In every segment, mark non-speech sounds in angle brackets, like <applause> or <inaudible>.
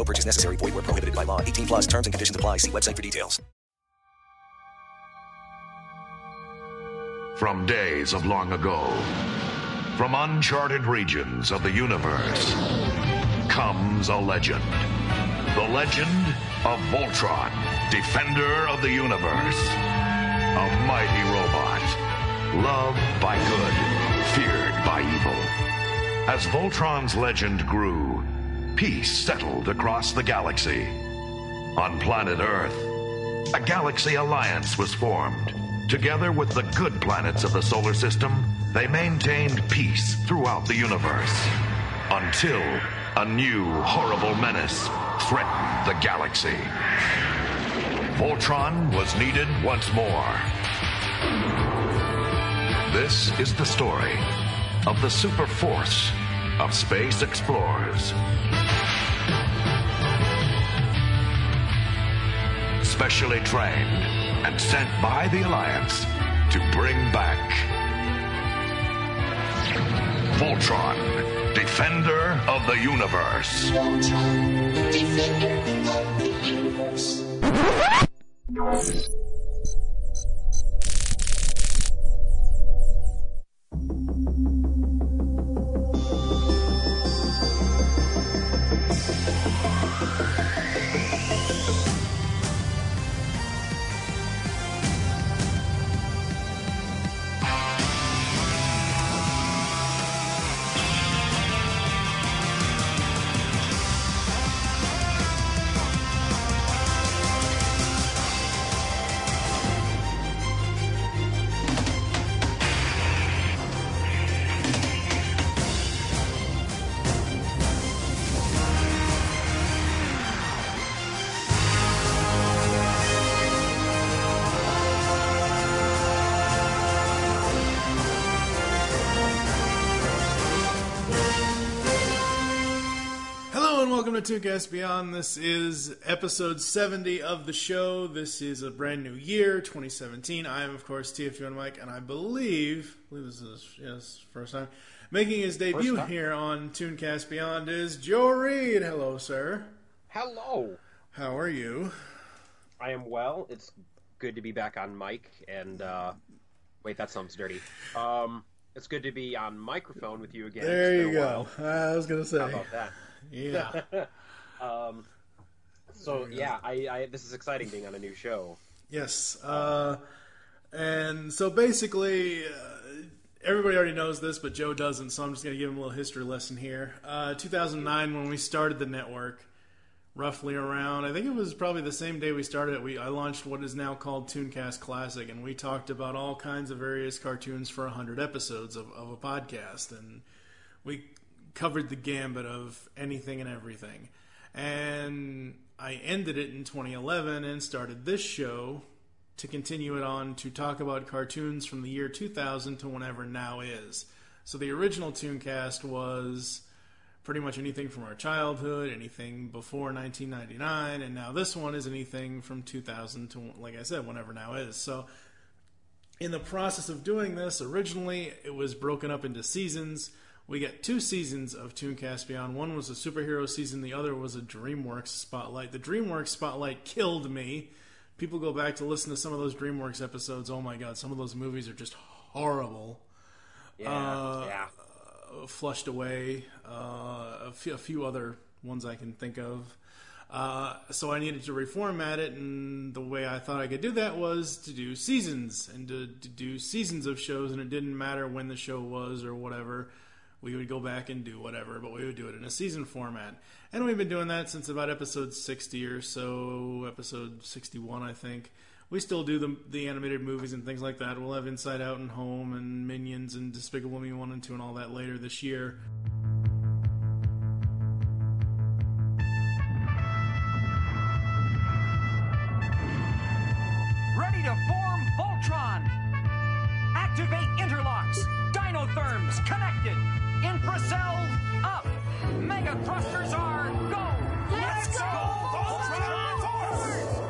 No purchase necessary. Void where prohibited by law. 18 plus terms and conditions apply. See website for details. From days of long ago, from uncharted regions of the universe, comes a legend. The legend of Voltron, defender of the universe. A mighty robot, loved by good, feared by evil. As Voltron's legend grew, peace settled across the galaxy. On planet Earth, a galaxy alliance was formed. Together with the good planets of the solar system, they maintained peace throughout the universe. Until a new horrible menace threatened the galaxy. Voltron was needed once more. This is the story of the super force of space explorers. Specially trained and sent by the Alliance to bring back Voltron, Defender of the Universe. Hello and welcome to Tooncast Beyond. This is episode 70 of the show. This is a brand new year, 2017. I am, of course, TFU and Mike, and I believe, I believe this is yes, first time making his debut here on Tooncast Beyond is Joe Reed. Hello, sir. Hello. How are you? I am well. It's good to be back on mic and uh wait, that sounds dirty. Um it's good to be on microphone with you again. There you go. I was gonna say, How about that? Yeah. <laughs> Um so yeah, I, I this is exciting being on a new show. Yes. Uh, and so basically, uh, everybody already knows this, but Joe doesn't, so I'm just going to give him a little history lesson here. Uh, 2009, when we started the network, roughly around, I think it was probably the same day we started it, we, I launched what is now called Tooncast Classic, and we talked about all kinds of various cartoons for 100 episodes of, of a podcast. And we covered the gambit of anything and everything. And I ended it in 2011 and started this show to continue it on to talk about cartoons from the year 2000 to whenever now is. So the original Tooncast was pretty much anything from our childhood, anything before 1999, and now this one is anything from 2000 to, like I said, whenever now is. So in the process of doing this, originally it was broken up into seasons. We get two seasons of Tooncast Beyond. One was a superhero season, the other was a DreamWorks spotlight. The DreamWorks spotlight killed me. People go back to listen to some of those DreamWorks episodes. Oh my god, some of those movies are just horrible. Yeah, Uh, yeah. Uh, flushed away. Uh, a, few, a few other ones I can think of. Uh, so I needed to reformat it, and the way I thought I could do that was to do seasons and to, to do seasons of shows, and it didn't matter when the show was or whatever. We would go back and do whatever, but we would do it in a season format. And we've been doing that since about episode 60 or so, episode 61, I think. We still do the, the animated movies and things like that. We'll have Inside Out and Home and Minions and Despicable Me 1 and 2 and all that later this year. Ready to Dynotherms connected. Infracells up. Mega thrusters are go. Let's, go, Voltron Force! Four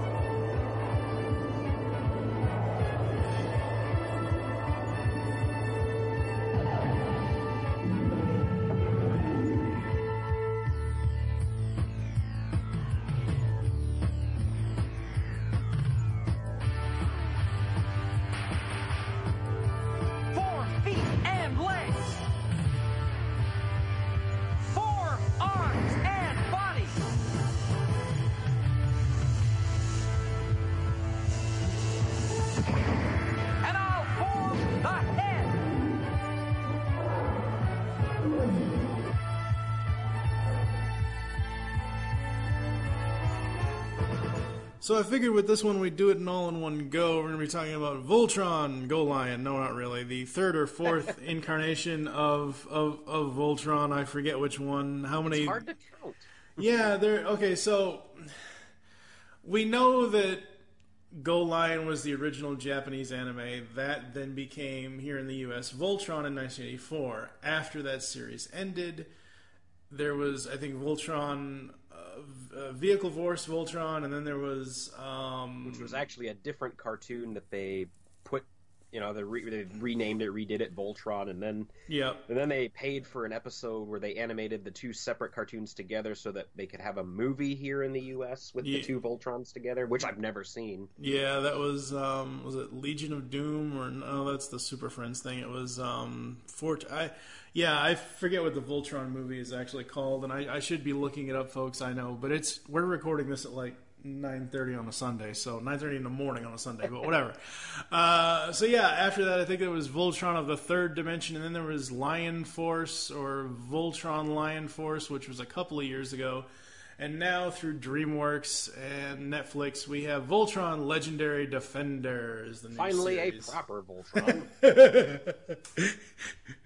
So I figured with this one we'd do it in all in one go. We're going to be talking about Voltron, Go Lion. No, not really. The third or fourth <laughs> incarnation of, of of Voltron. I forget which one. How many? It's hard to count. Yeah, there. Okay, so we know that Go Lion was the original Japanese anime. That then became here in the U.S. Voltron in 1984. After that series ended, there was I think Voltron, uh, Vehicle Force Voltron, and then there was um, which was actually a different cartoon that they put, you know, they, re- they renamed it, redid it Voltron, and then Yep. and then they paid for an episode where they animated the two separate cartoons together so that they could have a movie here in the U.S. with Yeah. the two Voltrons together, which I've never seen. Yeah, that was um, was it Legion of Doom or no? That's the Super Friends thing. It was um, Fort. I yeah, I forget what the Voltron movie is actually called, and I, I should be looking it up, folks. I know, but it's we're recording this at like nine thirty on a Sunday, so nine thirty in the morning on a Sunday, but whatever. <laughs> uh, so yeah, after that, I think it was Voltron of the Third Dimension, and then there was Lion Force or Voltron Lion Force, which was a couple of years ago. And now through DreamWorks and Netflix, we have Voltron Legendary Defender is the new Finally, series. a proper Voltron.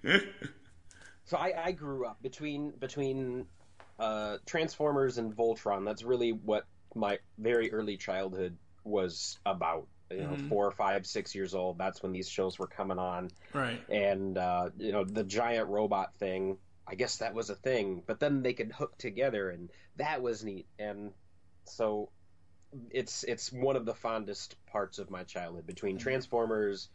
<laughs> so I, I grew up between between uh, Transformers and Voltron. That's really what my very early childhood was about. You know, Mhm. four, five, six years old. That's when these shows were coming on. Right. and uh, you know the giant robot thing i guess that was a thing but then they could hook together and that was neat and so it's it's one of the fondest parts of my childhood between transformers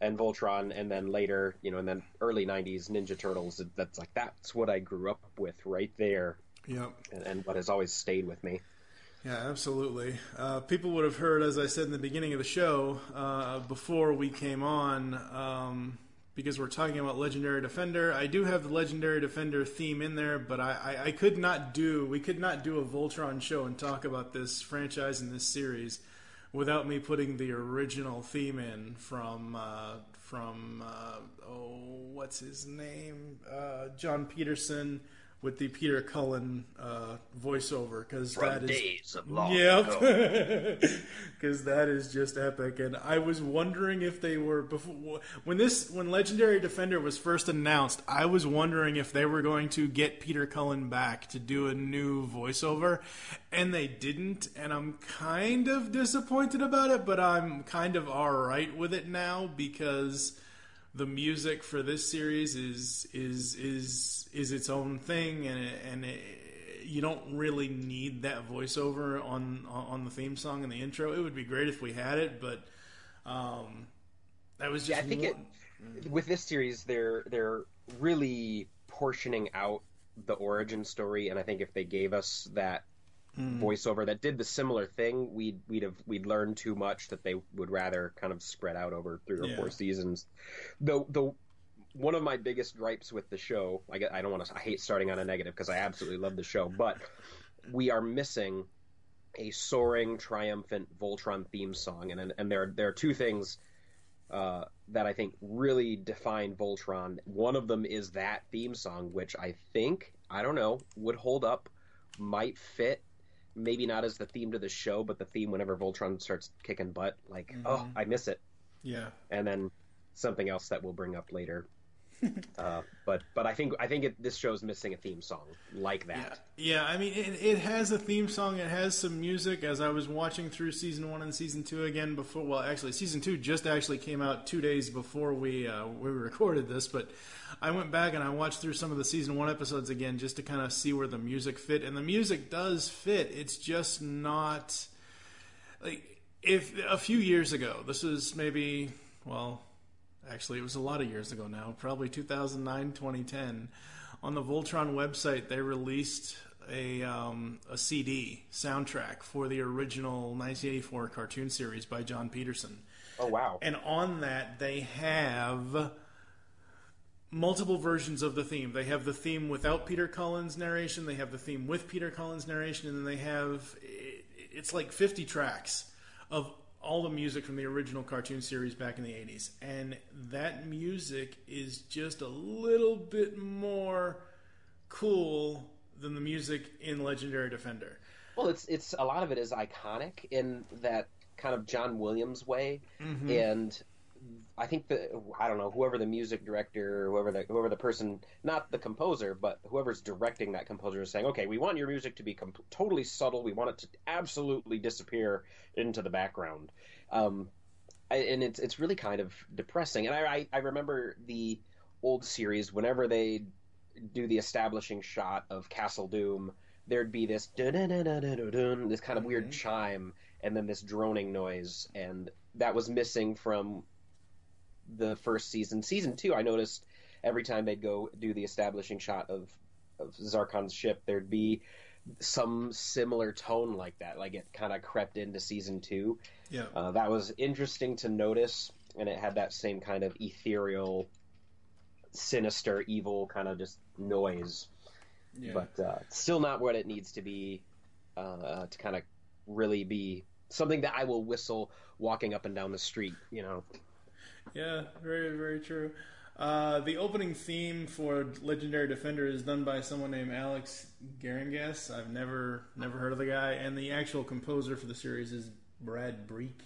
and voltron and then later you know and then early 90s ninja turtles that's like that's what i grew up with right there Yep. and, and what has always stayed with me Yeah, absolutely. Uh, people would have heard, as I said in the beginning of the show, uh, before we came on, um, because we're talking about Legendary Defender. I do have the Legendary Defender theme in there, but I, I, I could not do, we could not do a Voltron show and talk about this franchise and this series without me putting the original theme in from, uh, from uh, oh, what's his name? Uh, John Peterson with the Peter Cullen uh, voiceover because that is days of long yep. because <laughs> that is just epic and I was wondering if they were before when this when Legendary Defender was first announced I was wondering if they were going to get Peter Cullen back to do a new voiceover and they didn't and I'm kind of disappointed about it but I'm kind of alright with it now because the music for this series is is is is its own thing, and it, and it, you don't really need that voiceover on on the theme song and the intro. It would be great if we had it, but um, that was just Yeah, I think it, with this series, they're they're really portioning out the origin story, and I think if they gave us that Mm. voiceover that did the similar thing, we'd we'd have we'd learned too much that they would rather kind of spread out over three or Yeah. four seasons. The the one of my biggest gripes with the show, I get I don't want to I hate starting on a negative because I absolutely love the show, but we are missing a soaring, triumphant Voltron theme song, and and there there are two things uh, that I think really define Voltron. One of them is that theme song, which I think I don't know would hold up, might fit. Maybe not as the theme to the show, but the theme whenever Voltron starts kicking butt. Like, Mhm. oh, I miss it. Yeah. And then something else that we'll bring up later. <laughs> uh, but but I think I think it, this show's missing a theme song like that. Yeah, yeah I mean, it, it has a theme song. It has some music. As I was watching through season one and season two again before, well, actually, season two just actually came out two days before we uh, we recorded this. But I went back and I watched through some of the season one episodes again just to kind of see where the music fit, and the music does fit. It's just not like if a few years ago. This is maybe well, actually, it was a lot of years ago now, probably 2009, 2010. On the Voltron website, they released a um, a CD soundtrack for the original 1984 cartoon series by John Peterson. Oh wow! And on that, they have multiple versions of the theme. They have the theme without Peter Cullen's narration. They have the theme with Peter Cullen's narration, and then they have it's like 50 tracks of all the music from the original cartoon series back in the 80s. And that music is just a little bit more cool than the music in Legendary Defender. Well, it's it's a lot of it is iconic in that kind of John Williams way, Mhm. and I think the I don't know whoever the music director, whoever the whoever the person, not the composer, but whoever's directing that composer is saying, okay, we want your music to be com- totally subtle. We want it to absolutely disappear into the background, um, and it's it's really kind of depressing. And I, I I remember the old series whenever they do the establishing shot of Castle Doom, there'd be this dun-dun-dun-dun-dun-dun, this kind of weird chime, and then this droning noise, and that was missing from the first season. Season two, I noticed every time they'd go do the establishing shot of of Zarkon's ship, there'd be some similar tone like that, like it kind of crept into season two. Yeah. Uh, that was interesting to notice, and it had that same kind of ethereal, sinister, evil kind of just noise. Yeah. But uh, still not what it needs to be uh, to kind of really be something that I will whistle walking up and down the street. You know. Yeah, very, very true. Uh, the opening theme for Legendary Defender is done by someone named Alex Geringas. I've never never heard of the guy, and the actual composer for the series is Brad Breeck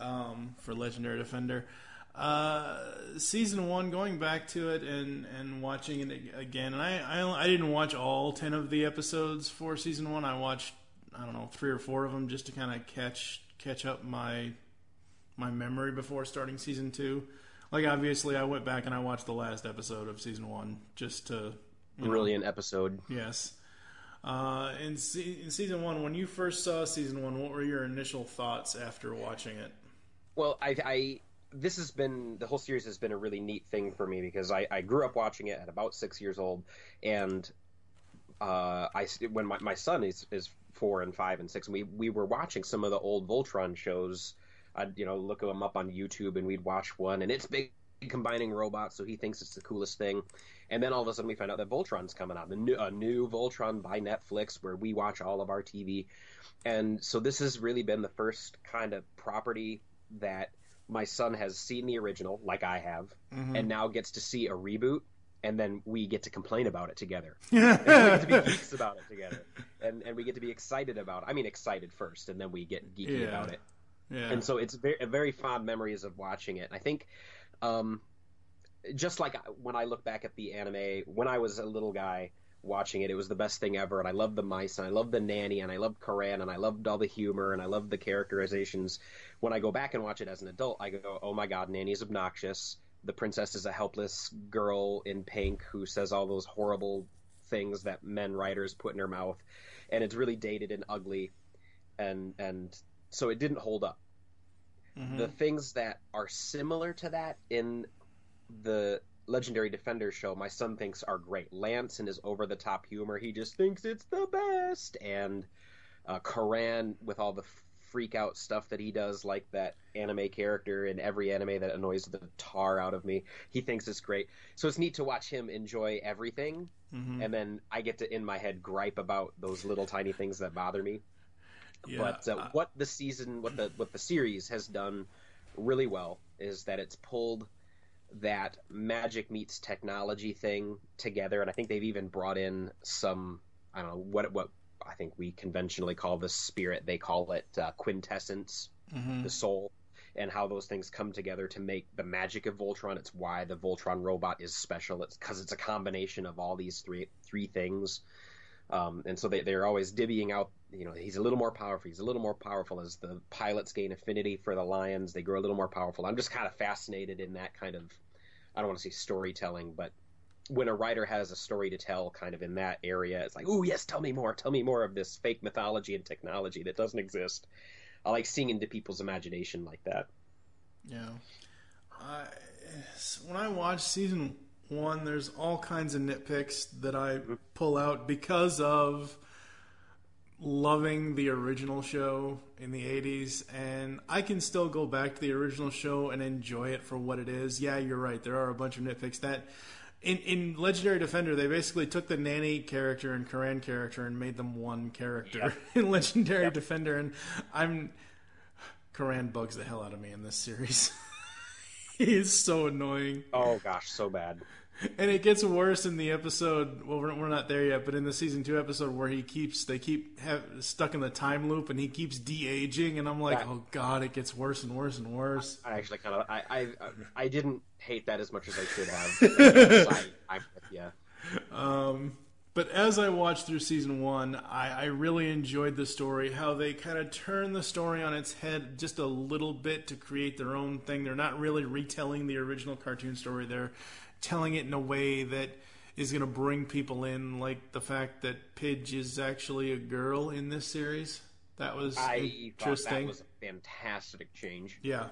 um, for Legendary Defender. Uh, season one, going back to it and, and watching it again, and I, I I didn't watch all ten of the episodes for season one. I watched I don't know three or four of them just to kind of catch catch up my my memory before starting season two. Like obviously, I went back and I watched the last episode of season one just to you know, Brilliant episode. Yes. Uh, in, se- in season one, when you first saw season one, what were your initial thoughts after watching it? Well, I, I this has been the whole series has been a really neat thing for me because I, I grew up watching it at about six years old, and uh, I when my, my son is is four and five and six, and we we were watching some of the old Voltron shows. I'd you know look them up on YouTube, and we'd watch one, and it's big combining robots, so he thinks it's the coolest thing. And then all of a sudden, we find out that Voltron's coming out, the new, a new Voltron by Netflix, where we watch all of our TV. And so this has really been the first kind of property that my son has seen the original, like I have, Mhm. and now gets to see a reboot, and then we get to complain about it together. <laughs> and we get to be geeks about it together, and and we get to be excited about. it. I mean, excited first, and then we get geeky Yeah. about it. Yeah. And so it's very, very fond memories of watching it. I think, um, just like when I look back at the anime when I was a little guy watching it, it was the best thing ever. And I loved the mice, and I loved the nanny, and I loved Coran, and I loved all the humor, and I loved the characterizations. When I go back and watch it as an adult, I go, "Oh my God, Nanny's obnoxious." The princess is a helpless girl in pink who says all those horrible things that men writers put in her mouth, and it's really dated and ugly, and and so it didn't hold up. The things that are similar to that in the Legendary Defender show, my son thinks are great. Lance and his over the top humor, he just thinks it's the best. And uh, Coran with all the freak out stuff that he does, like that anime character in every anime that annoys the tar out of me. He thinks it's great. So it's neat to watch him enjoy everything, Mhm. and then I get to in my head gripe about those little tiny things that bother me. Yeah, but uh, what the season, what the what the series has done really well is that it's pulled that magic meets technology thing together, and I think they've even brought in some I don't know what what I think we conventionally call the spirit. They call it uh, quintessence, Mhm. the soul, and how those things come together to make the magic of Voltron. It's why the Voltron robot is special. It's because it's a combination of all these three three things. Um, and so they, they're always divvying out, you know, he's a little more powerful. He's a little more powerful as the pilots gain affinity for the lions. They grow a little more powerful. I'm just kind of fascinated in that kind of, I don't want to say storytelling, but when a writer has a story to tell kind of in that area, it's like, oh, yes, tell me more. Tell me more of this fake mythology and technology that doesn't exist. I like seeing into people's imagination like that. Yeah. I, when I watch season one, there's all kinds of nitpicks that I mm-hmm. pull out because of loving the original show in the 80s and I can still go back to the original show and enjoy it for what it is. Yeah, you're right. There are a bunch of nitpicks that in in Legendary Defender they basically took the nanny character and Coran character and made them one character <laughs> in Legendary Defender and I'm Coran bugs the hell out of me in this series. <laughs> he is so annoying. Oh gosh, so bad. <laughs> And it gets worse in the episode. Well, we're, we're not there yet, but in the season two episode where he keeps they keep have, stuck in the time loop and he keeps de aging, and I'm like, That- oh god, it gets worse and worse and worse. I actually kind of I, I I didn't hate that as much as I should have. <laughs> I, with you. Um, but as I watched through season one, I, I really enjoyed the story. How they kind of turn the story on its head just a little bit to create their own thing. They're not really retelling the original cartoon story. They're telling it in a way that is going to bring people in, like the fact that Pidge is actually a girl in this series. That was I thought interesting. that was a fantastic change. Yeah.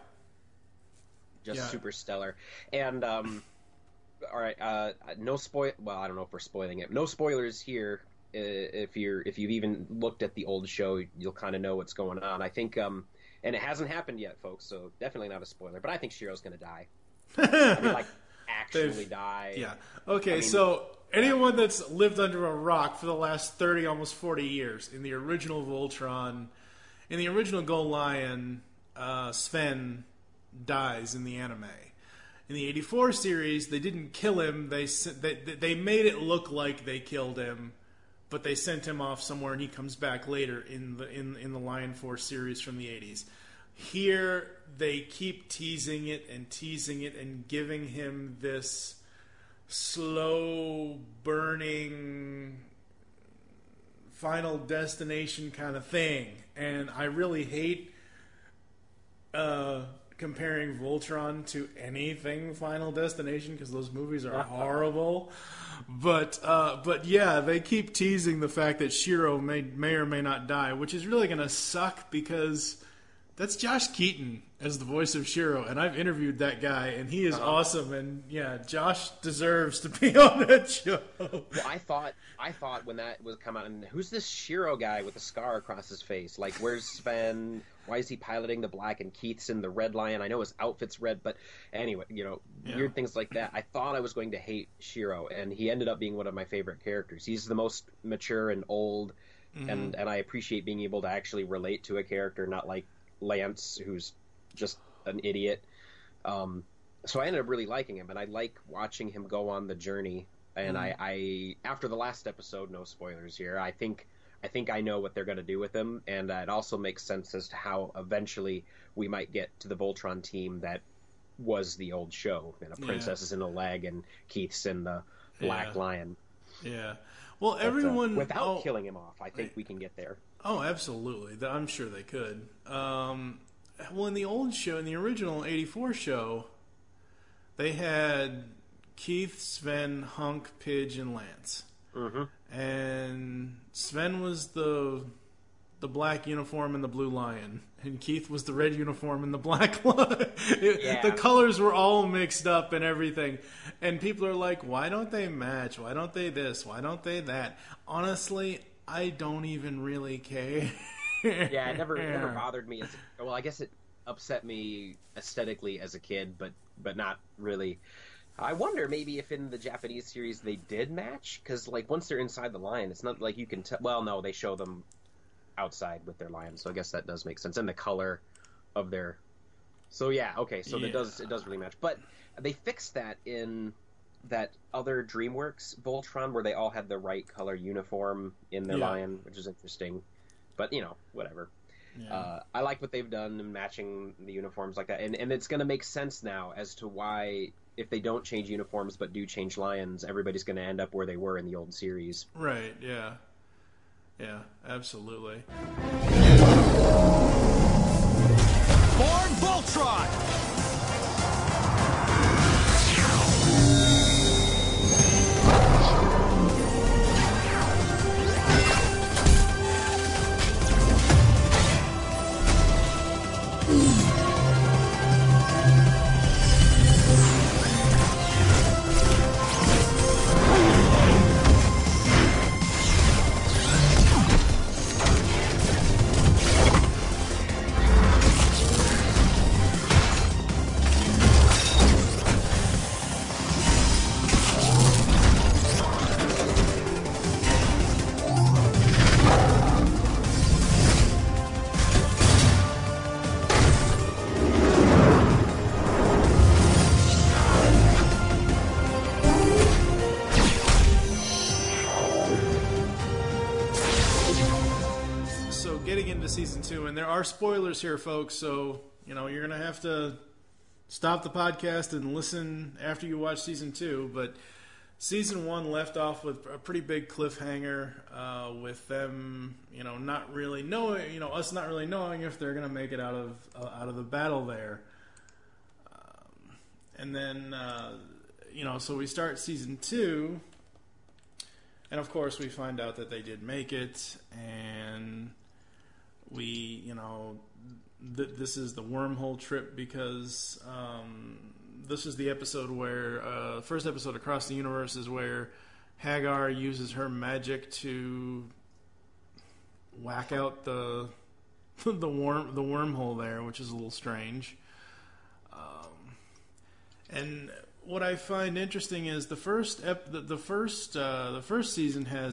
just Yeah. super stellar. And um, <laughs> all right, uh, no spoil. Well, I don't know if we're spoiling it. No spoilers here. If you're if you've even looked at the old show, you'll kind of know what's going on. I think, um, and it hasn't happened yet, folks. So definitely not a spoiler. But I think Shiro's going to die. <laughs> I mean, like actually They've- die. Yeah. Okay, I mean- so anyone that's lived under a rock for the last 30, almost 40 years, in the original Voltron, in the original Go Lion, uh, Sven dies in the anime. In the 84 series, they didn't kill him. They, they they made it look like they killed him, but they sent him off somewhere, and he comes back later in the in in the Lion Force series from the 80s. Here, they keep teasing it and teasing it and giving him this slow burning final destination kind of thing. And I really hate uh, comparing Voltron to anything Final Destination because those movies are <laughs> horrible. But uh, but yeah, they keep teasing the fact that Shiro may may or may not die, which is really going to suck because that's Josh Keaton as the voice of Shiro, and I've interviewed that guy, and he is uh-huh. awesome. And yeah, Josh deserves to <laughs> be on that show. Well, I thought I thought when that was come out, and who's this Shiro guy with the scar across his face? Like, where's Sven? Why is he piloting the black and Keith's in the red lion? I know his outfit's red, but anyway, you know, Yeah. weird things like that. I thought I was going to hate Shiro, and he ended up being one of my favorite characters. He's the most mature and old, mm-hmm. and and I appreciate being able to actually relate to a character, not like Lance, who's just an idiot. Um, so I ended up really liking him, and I like watching him go on the journey. And I, I, after the last episode, no spoilers here. I think, I think I know what they're going to do with him, and uh, it also makes sense as to how eventually we might get to the Voltron team that was the old show. And a Yeah. princess is in the leg, and Keith's in the Black Yeah. Lion. Yeah. Well, But, uh, everyone without oh, killing him off, I think we can get there. Oh, absolutely. I'm sure they could. Um, well, in the old show, in the original '84 show, they had Keith, Sven, Hunk, Pidge, and Lance. Mm-hmm. And Sven was the the black uniform and the blue lion, and Keith was the red uniform and the black <laughs> lion. It- Yeah. The colors were all mixed up and everything. And people are like, why don't they match? Why don't they this? Why don't they that? Honestly, I don't even really care. yeah, it never it never <laughs> bothered me as well. I guess it upset me aesthetically as a kid, but but not really. I wonder maybe if in the Japanese series they did match because like once they're inside the lion, it's not like you can tell. Well, no, they show them outside with their lion, so I guess that does make sense. And the color of their. So yeah, okay, so Yeah. it does it does really match, but they fixed that in that other DreamWorks Voltron where they all had the right color uniform in their Yeah. lion, which is interesting. But you know, whatever. Yeah. Uh, I like what they've done in matching the uniforms like that, and and it's going to make sense now as to why if they don't change uniforms but do change lions, everybody's going to end up where they were in the old series. Right, yeah. Yeah, absolutely. Born Voltron! And there are spoilers here, folks. So you know you're gonna have to stop the podcast and listen after you watch season two. But season one left off with a pretty big cliffhanger, uh, with them, you know, not really knowing, you know, us not really knowing if they're gonna make it out of uh, out of the battle there. Um, and then, uh, you know, so we start season two. And of course, we find out that they did make it, and we, you know, th- this is the wormhole trip because um, this is the episode where uh, first episode across the universe is where Haggar uses her magic to whack out the <laughs> the worm the wormhole there, which is a little strange. Um, and what I find interesting is the first ep- the, the first uh, the first season has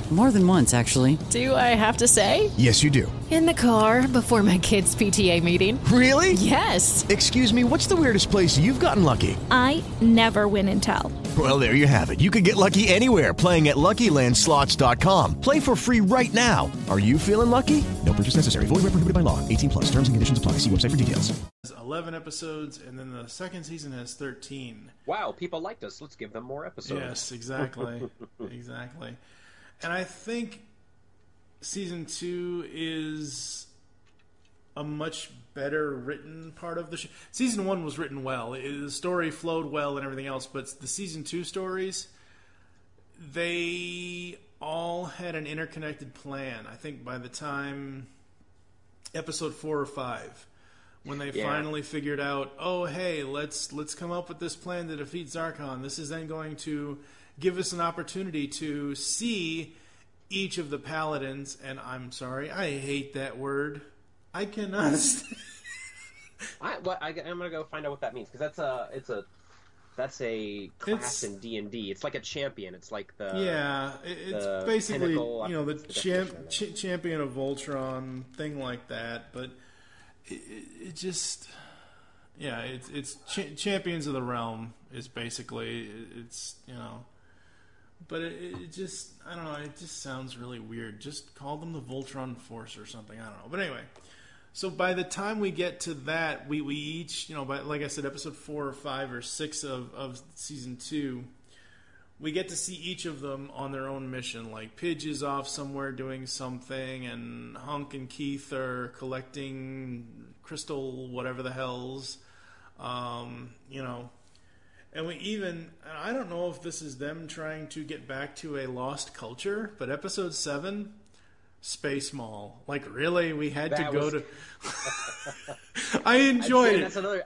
More than once, actually. Do I have to say? Yes, you do. In the car before my kids' PTA meeting. Really? Yes. Excuse me, what's the weirdest place you've gotten lucky? I never win and tell. Well, there you have it. You can get lucky anywhere playing at LuckyLandSlots.com. Play for free right now. Are you feeling lucky? No purchase necessary. Void where prohibited by law. 18 plus. Terms and conditions apply. See website for details. 11 episodes, and then the second season has 13. Wow, people liked us. Let's give them more episodes. Yes, exactly. <laughs> exactly. And I think season two is a much better written part of the show. Season one was written well, it, the story flowed well and everything else, but the season two stories, they all had an interconnected plan. I think by the time episode four or five, when they Yeah. finally figured out, oh hey, let's let's come up with this plan to defeat Zarkon. This is then going to give us an opportunity to see each of the paladins. And I'm sorry, I hate that word. I cannot. <laughs> st- I, well, I, I'm gonna go find out what that means because that's a it's a that's a class It's- in D and D. It's like a champion. It's like the yeah, it's the basically pinnacle- you know the the champ, of ch- champion of Voltron thing like that. But it, it, it just yeah, it's it's ch- champions of the realm is basically it's you know. But it, it just I don't know. It just sounds really weird. Just call them the Voltron Force or something. I don't know. But anyway, so by the time we get to that, we, we each, you know, by, like I said, episode four or five or six of, of season two, we get to see each of them on their own mission. Like Pidge is off somewhere doing something, and Hunk and Keith are collecting crystal whatever the hells. Um, you know, and we even, and I don't know if this is them trying to get back to a lost culture, but episode seven, Space Mall. Like, really? We had to go was- to. <laughs> I enjoyed it. That's another.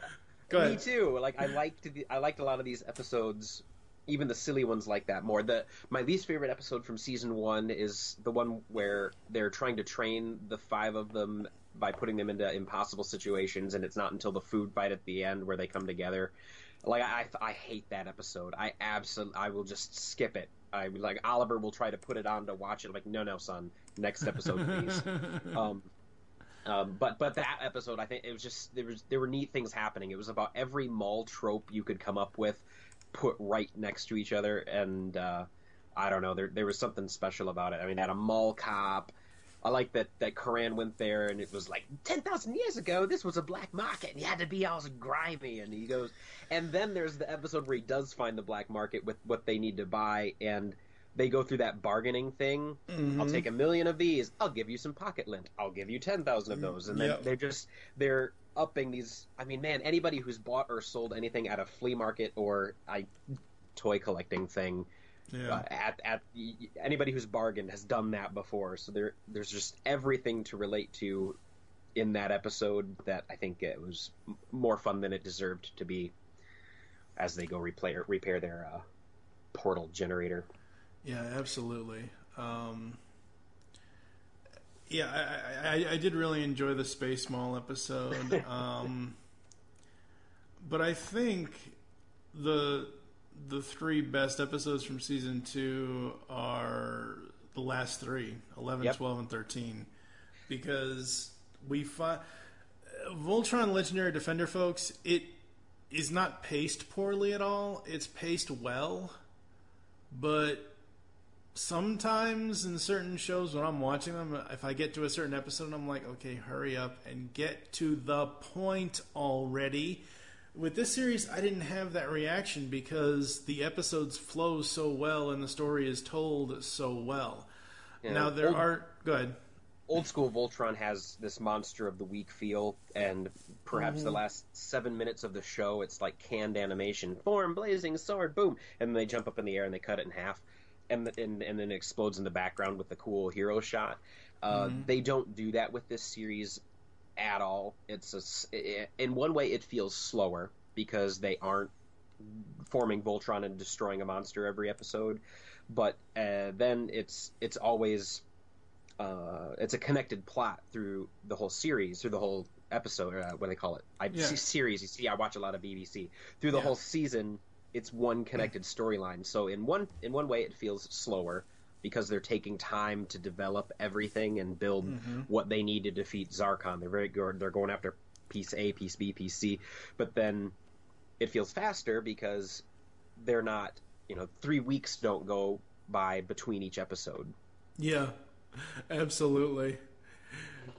Go Me ahead. too. Like I liked the, I liked a lot of these episodes, even the silly ones like that more. The my least favorite episode from season one is the one where they're trying to train the five of them by putting them into impossible situations, and it's not until the food fight at the end where they come together. Like I, I hate that episode. I absolutely, I will just skip it. I like Oliver will try to put it on to watch it. I'm like, no, no, son, next episode, please. <laughs> um, um, but but that episode, I think it was just there was there were neat things happening. It was about every mall trope you could come up with, put right next to each other, and uh, I don't know, there there was something special about it. I mean, had a mall cop. I like that that Coran went there and it was like ten thousand years ago. This was a black market and you had to be all grimy. And he goes, and then there's the episode where he does find the black market with what they need to buy and they go through that bargaining thing. Mhm. I'll take a million of these. I'll give you some pocket lint. I'll give you ten thousand of those. And then Yep. they're just they're upping these. I mean, man, anybody who's bought or sold anything at a flea market or a toy collecting thing. Yeah. Uh, at at anybody who's bargained has done that before, so there there's just everything to relate to in that episode that I think it was more fun than it deserved to be. As they go replay, repair their uh, portal generator. Yeah, absolutely. Um, yeah, I, I, I, I did really enjoy the Space Mall episode. <laughs> um, but I think the the three best episodes from season two are the last three 11, Yep. 12, and 13. Because we find. Voltron Legendary Defender, folks, it is not paced poorly at all. It's paced well, but sometimes in certain shows when I'm watching them, if I get to a certain episode, I'm like, okay, hurry up and get to the point already. With this series, I didn't have that reaction because the episodes flow so well and the story is told so well. Yeah. Now there Old- are go ahead. old school Voltron has this monster of the week feel, and perhaps the Mhm. last seven minutes of the show, it's like canned animation, form, blazing sword, boom, and then they jump up in the air and they cut it in half, and and, and then it explodes in the background with the cool hero shot. Uh, Mhm. They don't do that with this series at all. It's a in one way it feels slower because they aren't forming Voltron and destroying a monster every episode, but uh, then it's it's always uh, it's a connected plot through the whole series, through the whole episode. Uh, what do they call it? I Yeah. see series. You see, I watch a lot of BBC. Through the Yeah. whole season, it's one connected storyline. So in one in one way, it feels slower because they're taking time to develop everything and build Mhm. what they need to defeat Zarkon. They're very good. They're going after piece A, piece B, piece C. But then it feels faster because they're not. You know, three weeks don't go by between each episode. Yeah, absolutely.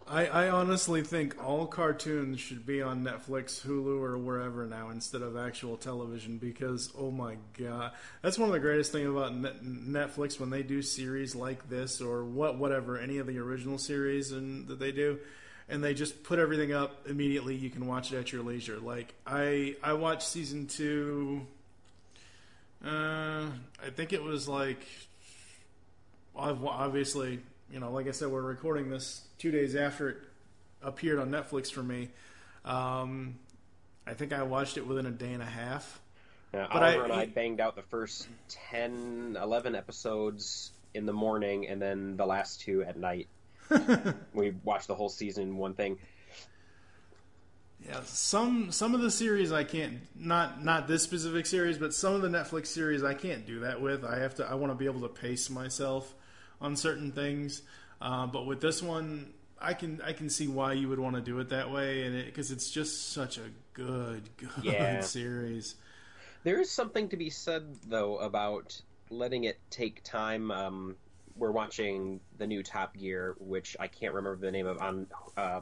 I, I honestly think all cartoons should be on Netflix, Hulu, or wherever now instead of actual television because oh my god, that's one of the greatest things about Net- Netflix when they do series like this or what whatever any of the original series and that they do, and they just put everything up immediately. You can watch it at your leisure. Like I I watched season two. Uh, I think it was like obviously, you know, like I said, we're recording this two days after it appeared on Netflix for me. Um, I think I watched it within a day and a half. Yeah, But Oliver I- and I banged out the first 10, 11 episodes in the morning, and then the last two at night. <laughs> we watched the whole season one thing. Yeah, some some of the series I can't not not this specific series, but some of the Netflix series I can't do that with. I have to. I want to be able to pace myself on certain things. Uh, but with this one, I can I can see why you would want to do it that way, and because it's just such a good <laughs> good Yeah. series. There is something to be said, though, about letting it take time. Um, we're watching the new Top Gear, which I can't remember the name of on uh,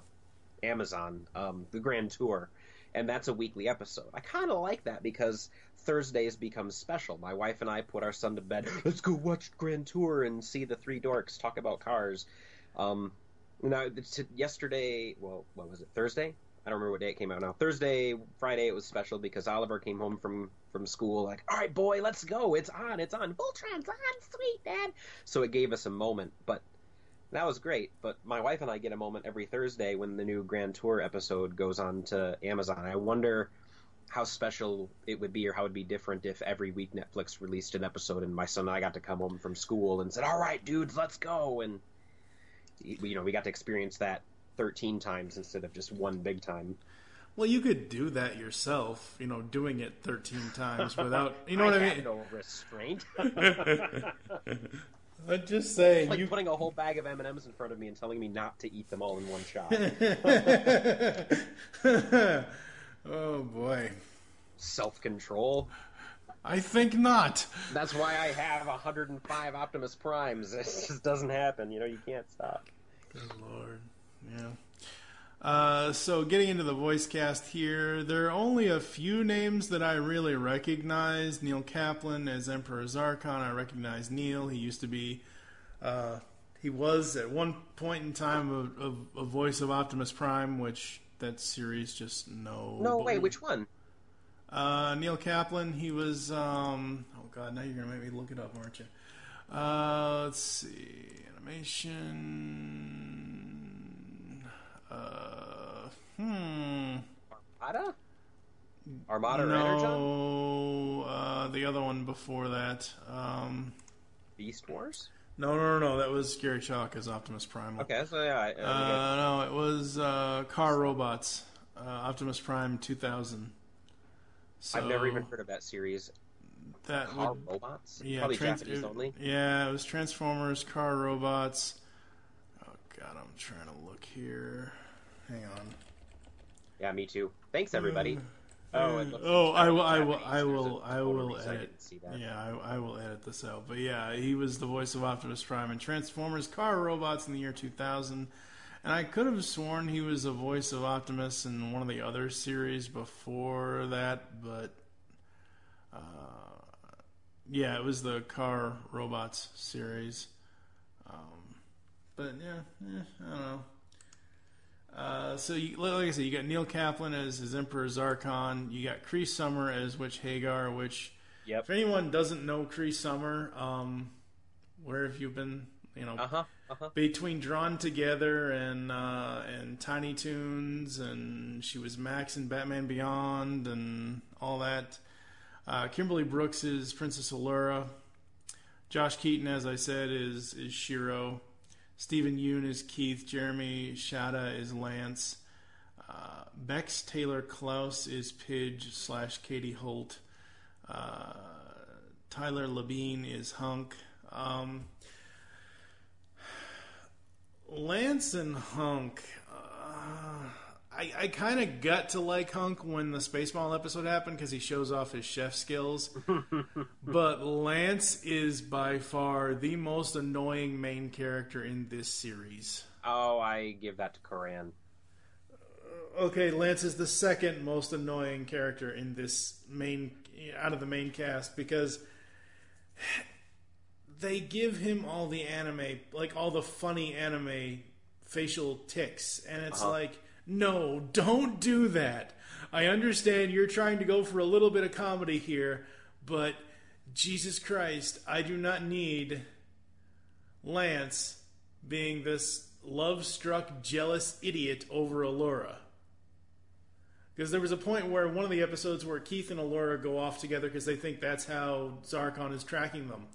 Amazon, um, the Grand Tour, and that's a weekly episode. I kind of like that because Thursdays become special. My wife and I put our son to bed. Let's go watch Grand Tour and see the three dorks talk about cars. Um, now, yesterday, well, what was it? Thursday? I don't remember what day it came out now. Thursday, Friday, it was special because Oliver came home from from school like, "All right, boy, let's go. It's on. It's on. Voltron's on. Sweet, Dad." So it gave us a moment, but that was great. But my wife and I get a moment every Thursday when the new Grand Tour episode goes on to Amazon. I wonder how special it would be or how it would be different if every week Netflix released an episode and my son and I got to come home from school and said, "All right, dudes, let's go." And you know, we got to experience that 13 times instead of just one big time. Well, you could do that yourself, you know, doing it 13 times without, you know <laughs> what I mean? No restraint. <laughs> <laughs> I'm just saying, It's like you putting a whole bag of M and M's in front of me and telling me not to eat them all in one shot. <laughs> oh boy. Self control. I think not. That's why I have 105 Optimus Primes. It just doesn't happen. You know, you can't stop. Good lord. Yeah. Uh, so getting into the voice cast here, there are only a few names that I really recognize. Neil Kaplan as Emperor Zarkon. I recognize Neil. He used to be, uh, he was at one point in time a, a, a voice of Optimus Prime, which that series just no. No, wait, which one? Uh, Neil Kaplan. He was. Um, oh God, now you're gonna make me look it up, aren't you? Uh, let's see, animation. Uh, hmm. Armada? Armada or Energon? No, uh, the other one before that. Um, Beast Wars? no, no, no, no. That was Gary Chalk as Optimus Prime. Okay, so yeah. I, I Uh, no, it was uh, Car Robots, uh, Optimus Prime 2000. So I've never even heard of that series. that Car would- robots? Yeah, Probably trans- Japanese it- only. Yeah, it was Transformers, Car Robots. Oh God, I'm trying to look here. Hang on. Yeah, me too. Thanks, everybody. Oh, it looks oh, I will, I will, I will, I will I edit. that. Yeah, I, I will edit this out. But yeah, he was the voice of Optimus Prime in Transformers, Car Robots in the year 2000. And I could have sworn he was the voice of Optimus in one of the other series before that, but uh, yeah, it was the Car Robots series. Um, but yeah, yeah, I don't know. Uh, so, you, like I said, you got Neil Kaplan as, as Emperor Zarkon. You got Cree Summer as Witch Haggar, which, Yep. if anyone doesn't know Cree Summer, um, where have you been? You know, Uh-huh, uh-huh. between Drawn Together and uh, and Tiny Toons, and she was Max in Batman Beyond, and all that. Uh, Kimberly Brooks is Princess Allura. Josh Keaton, as I said, is is Shiro. Steven Yeun is Keith. Jeremy Shada is Lance. Uh, Bex Taylor Klaus is Pidge slash Katie Holt. Uh, Tyler Labine is Hunk. Um, Lance and Hunk. I, I kind of got to like Hunk when the Spaceball episode happened because he shows off his chef skills. <laughs> but Lance is by far the most annoying main character in this series. Oh, I give that to Coran. Okay, Lance is the second most annoying character in this main out of the main cast because they give him all the anime, like all the funny anime facial ticks, and it's Uh-huh. like, no, don't do that. I understand you're trying to go for a little bit of comedy here, but Jesus Christ, I do not need Lance being this love struck, jealous idiot over Allura. Because there was a point where one of the episodes where Keith and Allura go off together because they think that's how Zarkon is tracking them.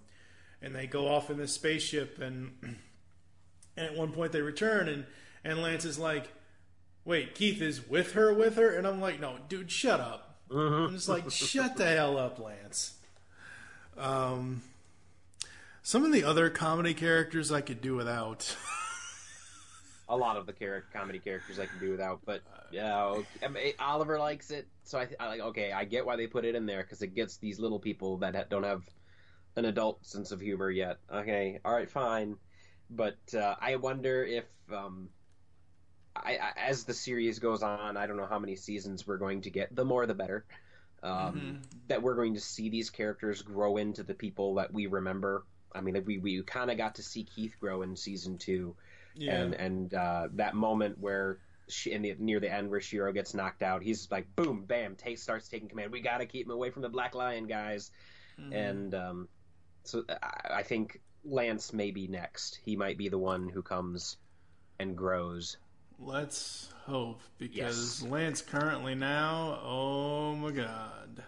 And they go off in this spaceship, and, <clears throat> and at one point they return, and, and Lance is like, Wait, Keith is with her, with her? And I'm like, No, dude, shut up. I'm just like, Shut the hell up, Lance. Um, some of the other comedy characters I could do without. <laughs> A lot of the char- comedy characters I can do without, but yeah, okay. I mean, Oliver likes it, so I, I like. Okay, I get why they put it in there because it gets these little people that ha- don't have an adult sense of humor yet. Okay, all right, fine, but uh, I wonder if, um, I, I, as the series goes on, I don't know how many seasons we're going to get. The more, the better. Um, Mhm. That we're going to see these characters grow into the people that we remember. I mean, we we kind of got to see Keith grow in season two Yeah. and and uh, that moment where she, in the near the end where Shiro gets knocked out, he's like, boom, bam, take starts taking command. We got to keep him away from the Black Lion guys, Mhm. and um, so I, I think Lance may be next. He might be the one who comes and grows. Let's hope because Yes. Lance currently now. Oh my god.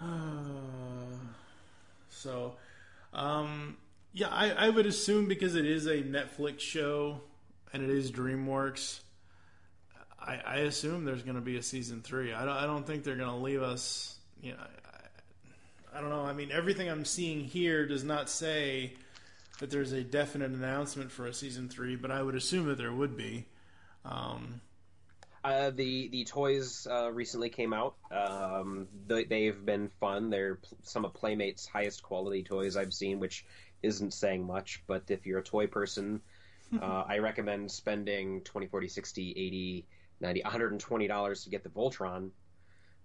<sighs> so, um, yeah, I, I would assume because it is a Netflix show and it is DreamWorks. I, I assume there's going to be a season three. I don't. I don't think they're going to leave us. You know, I, I don't know. I mean, everything I'm seeing here does not say that there's a definite announcement for a season three, but I would assume that there would be. Um, Uh, the the toys uh, recently came out. Um, they, they've been fun. They're some of Playmate's highest quality toys I've seen, which isn't saying much. But if you're a toy person, uh, <laughs> I recommend spending 20, 40, 60, 80, 90, 120 dollars to get the Voltron.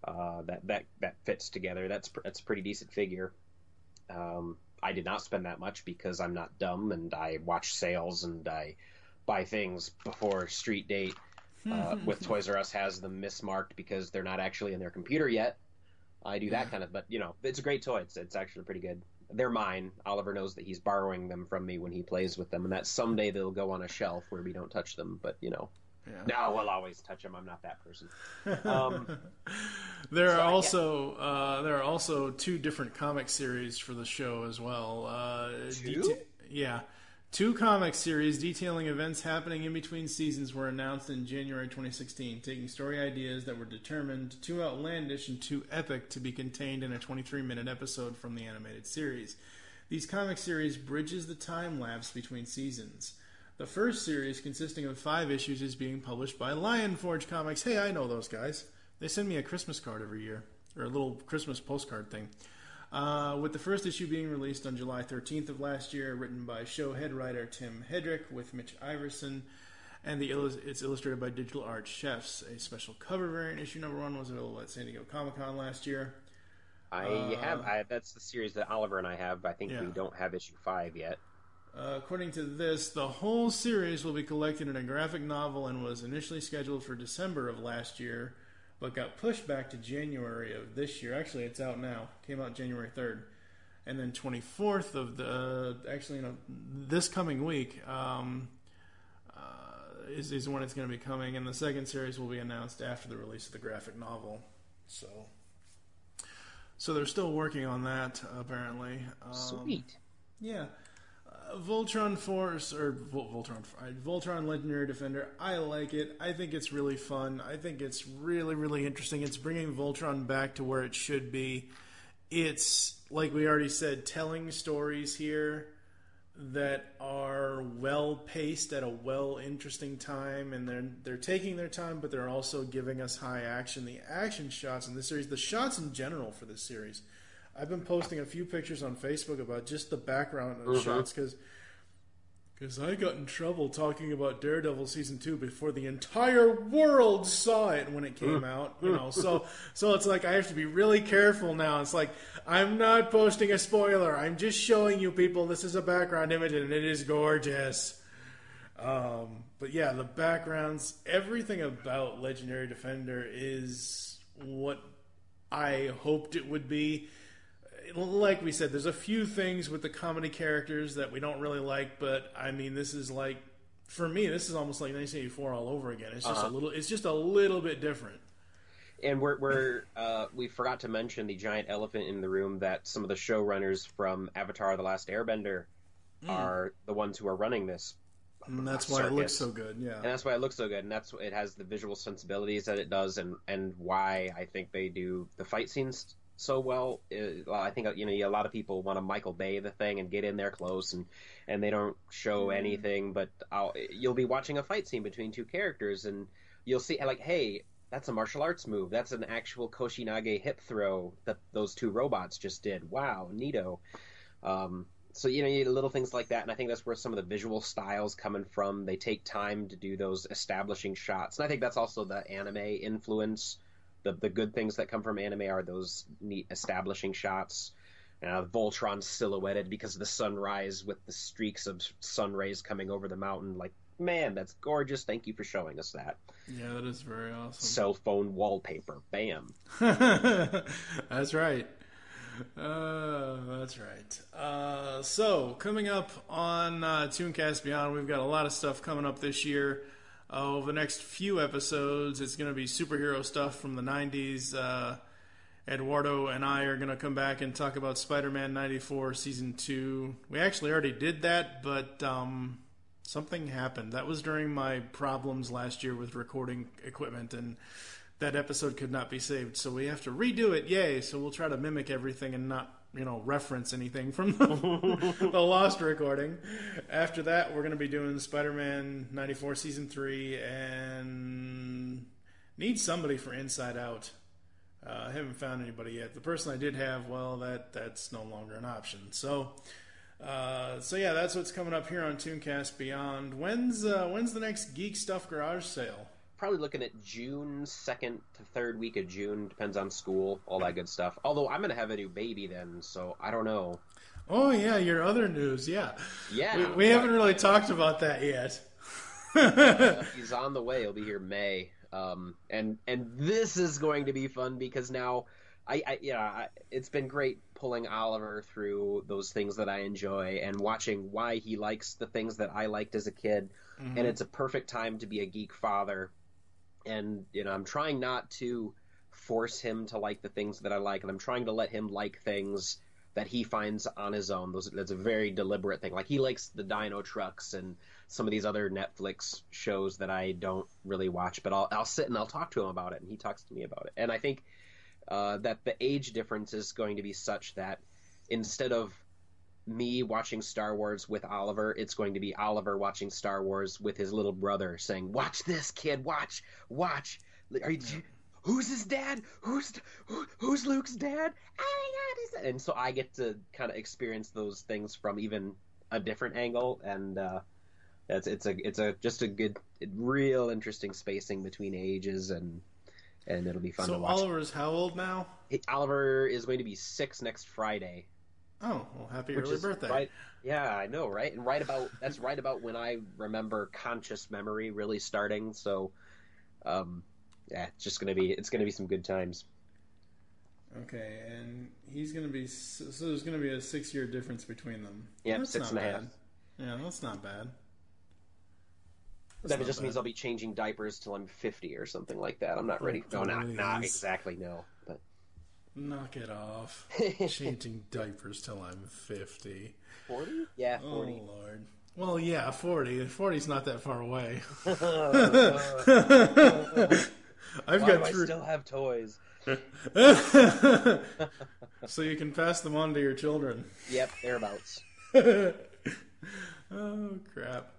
Uh, that that that fits together. That's pr- that's a pretty decent figure. Um, I did not spend that much because I'm not dumb and I watch sales and I buy things before street date. Uh, with Toys R Us has them mismarked because they're not actually in their computer yet. I do that kind of, but you know, it's a great toy. It's it's actually pretty good. They're mine. Oliver knows that he's borrowing them from me when he plays with them, and that someday they'll go on a shelf where we don't touch them. But you know, no, we'll always touch them. I'm not that person. <laughs> Um, There So, are yeah. also uh, there are also two different comic series for the show as well. Uh, Two? deta- yeah, two comic series detailing events happening in between seasons were announced in January 2016, taking story ideas that were determined too outlandish and too epic to be contained in a 23-minute episode from the animated series. These comic series bridges the time lapse between seasons. The first series, consisting of five issues, is being published by Lion Forge Comics. Hey, I know those guys. They send me a Christmas card every year, or a little Christmas postcard thing. Uh, with the first issue being released on July 13th of last year, written by show head writer Tim Hedrick with Mitch Iverson, and the illus- it's illustrated by Digital Art Chefs. A special cover variant issue number one was available at San Diego Comic Con last year. I Uh, have. I, that's the series that Oliver and I have. But I think Yeah. we don't have issue five yet. Uh, according to this, the whole series will be collected in a graphic novel and was initially scheduled for December of last year, but got pushed back to January of this year. Actually, it's out now. Came out January 3rd. And then 24th of the, uh, actually, you know, this coming week um, uh, is, is when it's going to be coming. And the second series will be announced after the release of the graphic novel. So. So they're still working on that, apparently. Um, Sweet. Yeah. Voltron Force or Vol- Voltron Voltron Legendary Defender. I like it. I think it's really fun. I think it's really really interesting. It's bringing Voltron back to where it should be. It's like we already said, telling stories here that are well paced at a well interesting time, and they're they're taking their time, but they're also giving us high action. The action shots in this series, the shots in general for this series. I've been posting a few pictures on Facebook about just the background Mhm. shots because because I got in trouble talking about Daredevil season two before the entire world saw it when it came out. You know, so <laughs> so it's like I have to be really careful now. It's like I'm not posting a spoiler. I'm just showing you people this is a background image and it is gorgeous. Um, but yeah, the backgrounds, everything about Legendary Defender is what I hoped it would be. Like we said, there's a few things with the comedy characters that we don't really like, but I mean, this is like, for me, this is almost like 1984 all over again. It's just Uh-huh. a little, it's just a little bit different. And we're, we're <laughs> uh, we forgot to mention the giant elephant in the room that some of the showrunners from Avatar: The Last Airbender Mm. are the ones who are running this. And that's why it looks so good. Yeah. and that's why it looks so good, and that's it has the visual sensibilities that it does, and and why I think they do the fight scenes so well. Uh, I think you know a lot of people want to Michael Bay the thing and get in there close, and and they don't show anything, but I'll, you'll be watching a fight scene between two characters, and you'll see like, hey. That's a martial arts move. That's an actual Koshinage hip throw that those two robots just did. Wow, neato. Um, so you know, you little things like that, and I think that's where some of the visual styles coming from. They take time to do those establishing shots, and I think that's also the anime influence. The the good things that come from anime are those neat establishing shots. Uh, Voltron silhouetted because of the sunrise with the streaks of sun rays coming over the mountain. Like, man, that's gorgeous. Thank you for showing us that. Yeah, that is very awesome. Cell phone wallpaper. Bam. <laughs> that's right. Uh, that's right. Uh, so coming up on uh, Tooncast Beyond, we've got a lot of stuff coming up this year. Over the next few episodes, it's going to be superhero stuff from the 90s. Uh, Eduardo and I are going to come back and talk about Spider Man 94 Season 2. We actually already did that, but um, something happened. That was during my problems last year with recording equipment, and that episode could not be saved. So we have to redo it. Yay! So we'll try to mimic everything and not, you know, reference anything from the, <laughs> the lost recording. After that, we're going to be doing Spider Man 94 Season 3 and need somebody for Inside Out. Uh, I haven't found anybody yet. The person I did have, well, that that's no longer an option. So, uh, so yeah, that's what's coming up here on Tooncast Beyond. When's uh, when's the next Geek Stuff Garage sale? Probably looking at June second to third week of June. Depends on school, all that good stuff. Although I'm gonna have a new baby then, so I don't know. Oh yeah, your other news, yeah. Yeah, we, we haven't really talked about that yet. Uh, <laughs> he's on the way. He'll be here May. Um, and and this is going to be fun because now I, I yeah I, it's been great pulling Oliver through those things that I enjoy and watching why he likes the things that I liked as a kid Mhm. and it's a perfect time to be a geek father and you know I'm trying not to force him to like the things that I like and I'm trying to let him like things that he finds on his own those that's a very deliberate thing like he likes the dino trucks and some of these other Netflix shows that I don't really watch, but I'll I'll sit and I'll talk to him about it, and he talks to me about it. And I think uh, that the age difference is going to be such that instead of me watching Star Wars with Oliver, it's going to be Oliver watching Star Wars with his little brother, saying, "Watch this, kid. Watch, watch. Are you, who's his dad? Who's who, who's Luke's dad? Oh my God!" Is? And so I get to kind of experience those things from even a different angle, and uh, it's it's a it's a just a good, real interesting spacing between ages, and and it'll be fun so to watch. Oliver's how old now? Oliver is going to be six next Friday. Oh, well, happy which early birthday! Right, yeah, I know, right? And right about that's right about when I remember conscious memory really starting. So, um, yeah, it's just gonna be it's gonna be some good times. Okay, and he's gonna be so there's gonna be a six year difference between them. Yeah, That's six not and a half. bad. Yeah, that's not bad. that not just means. I'll be changing diapers till I'm 50 or something like that. I'm not ready. Oh, No, not not exactly. No, Knock it off. <laughs> Changing diapers till I'm 50. 40? Yeah, 40. Oh, Lord. Well, yeah, 40. 40's not that far away. <laughs> <laughs> I've Why got do I still have toys. so you can pass them on to your children. Yep, thereabouts. oh crap!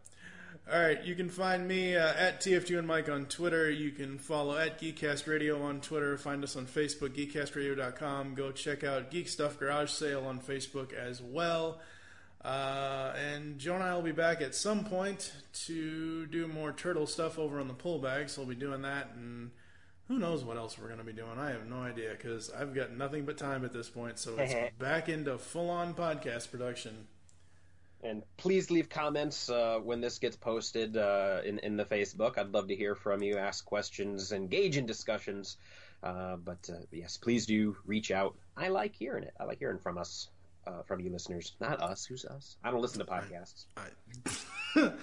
All right, you can find me uh, at TF2 and Mike on Twitter. You can follow at Geekcast Radio on Twitter. Find us on Facebook, geekcastradio.com. Go check out Geek Stuff Garage Sale on Facebook as well. Uh, and Joe and I will be back at some point to do more turtle stuff over on the pullback. So we'll be doing that, and who knows what else we're going to be doing. I have no idea because I've got nothing but time at this point. So it's <laughs> back into full-on podcast production. And please leave comments uh, when this gets posted uh, in in the Facebook. I'd love to hear from you, ask questions, engage in discussions. Uh, but uh, yes, please do reach out. I like hearing it. I like hearing from us, uh, from you listeners. Not us. Who's us? I don't listen to podcasts. <laughs>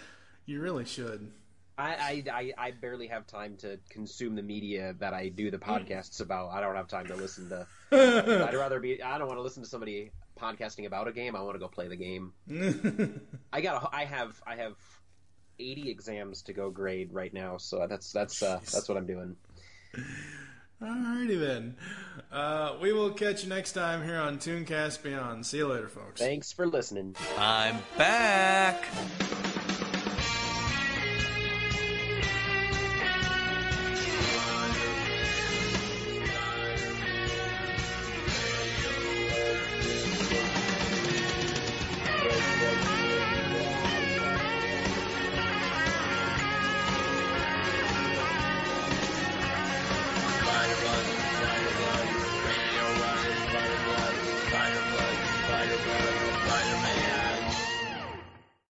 You really should. I, I, I, I barely have time to consume the media that I do the podcasts about. I don't have time to listen to. <laughs> I'd rather be. I don't want to listen to somebody podcasting about a game. I want to go play the game. <laughs> I got. A, I have. I have eighty exams to go grade right now. So that's that's uh, that's what I'm doing. Alrighty then. Uh, we will catch you next time here on Tooncast Beyond. See you later, folks. Thanks for listening. I'm back.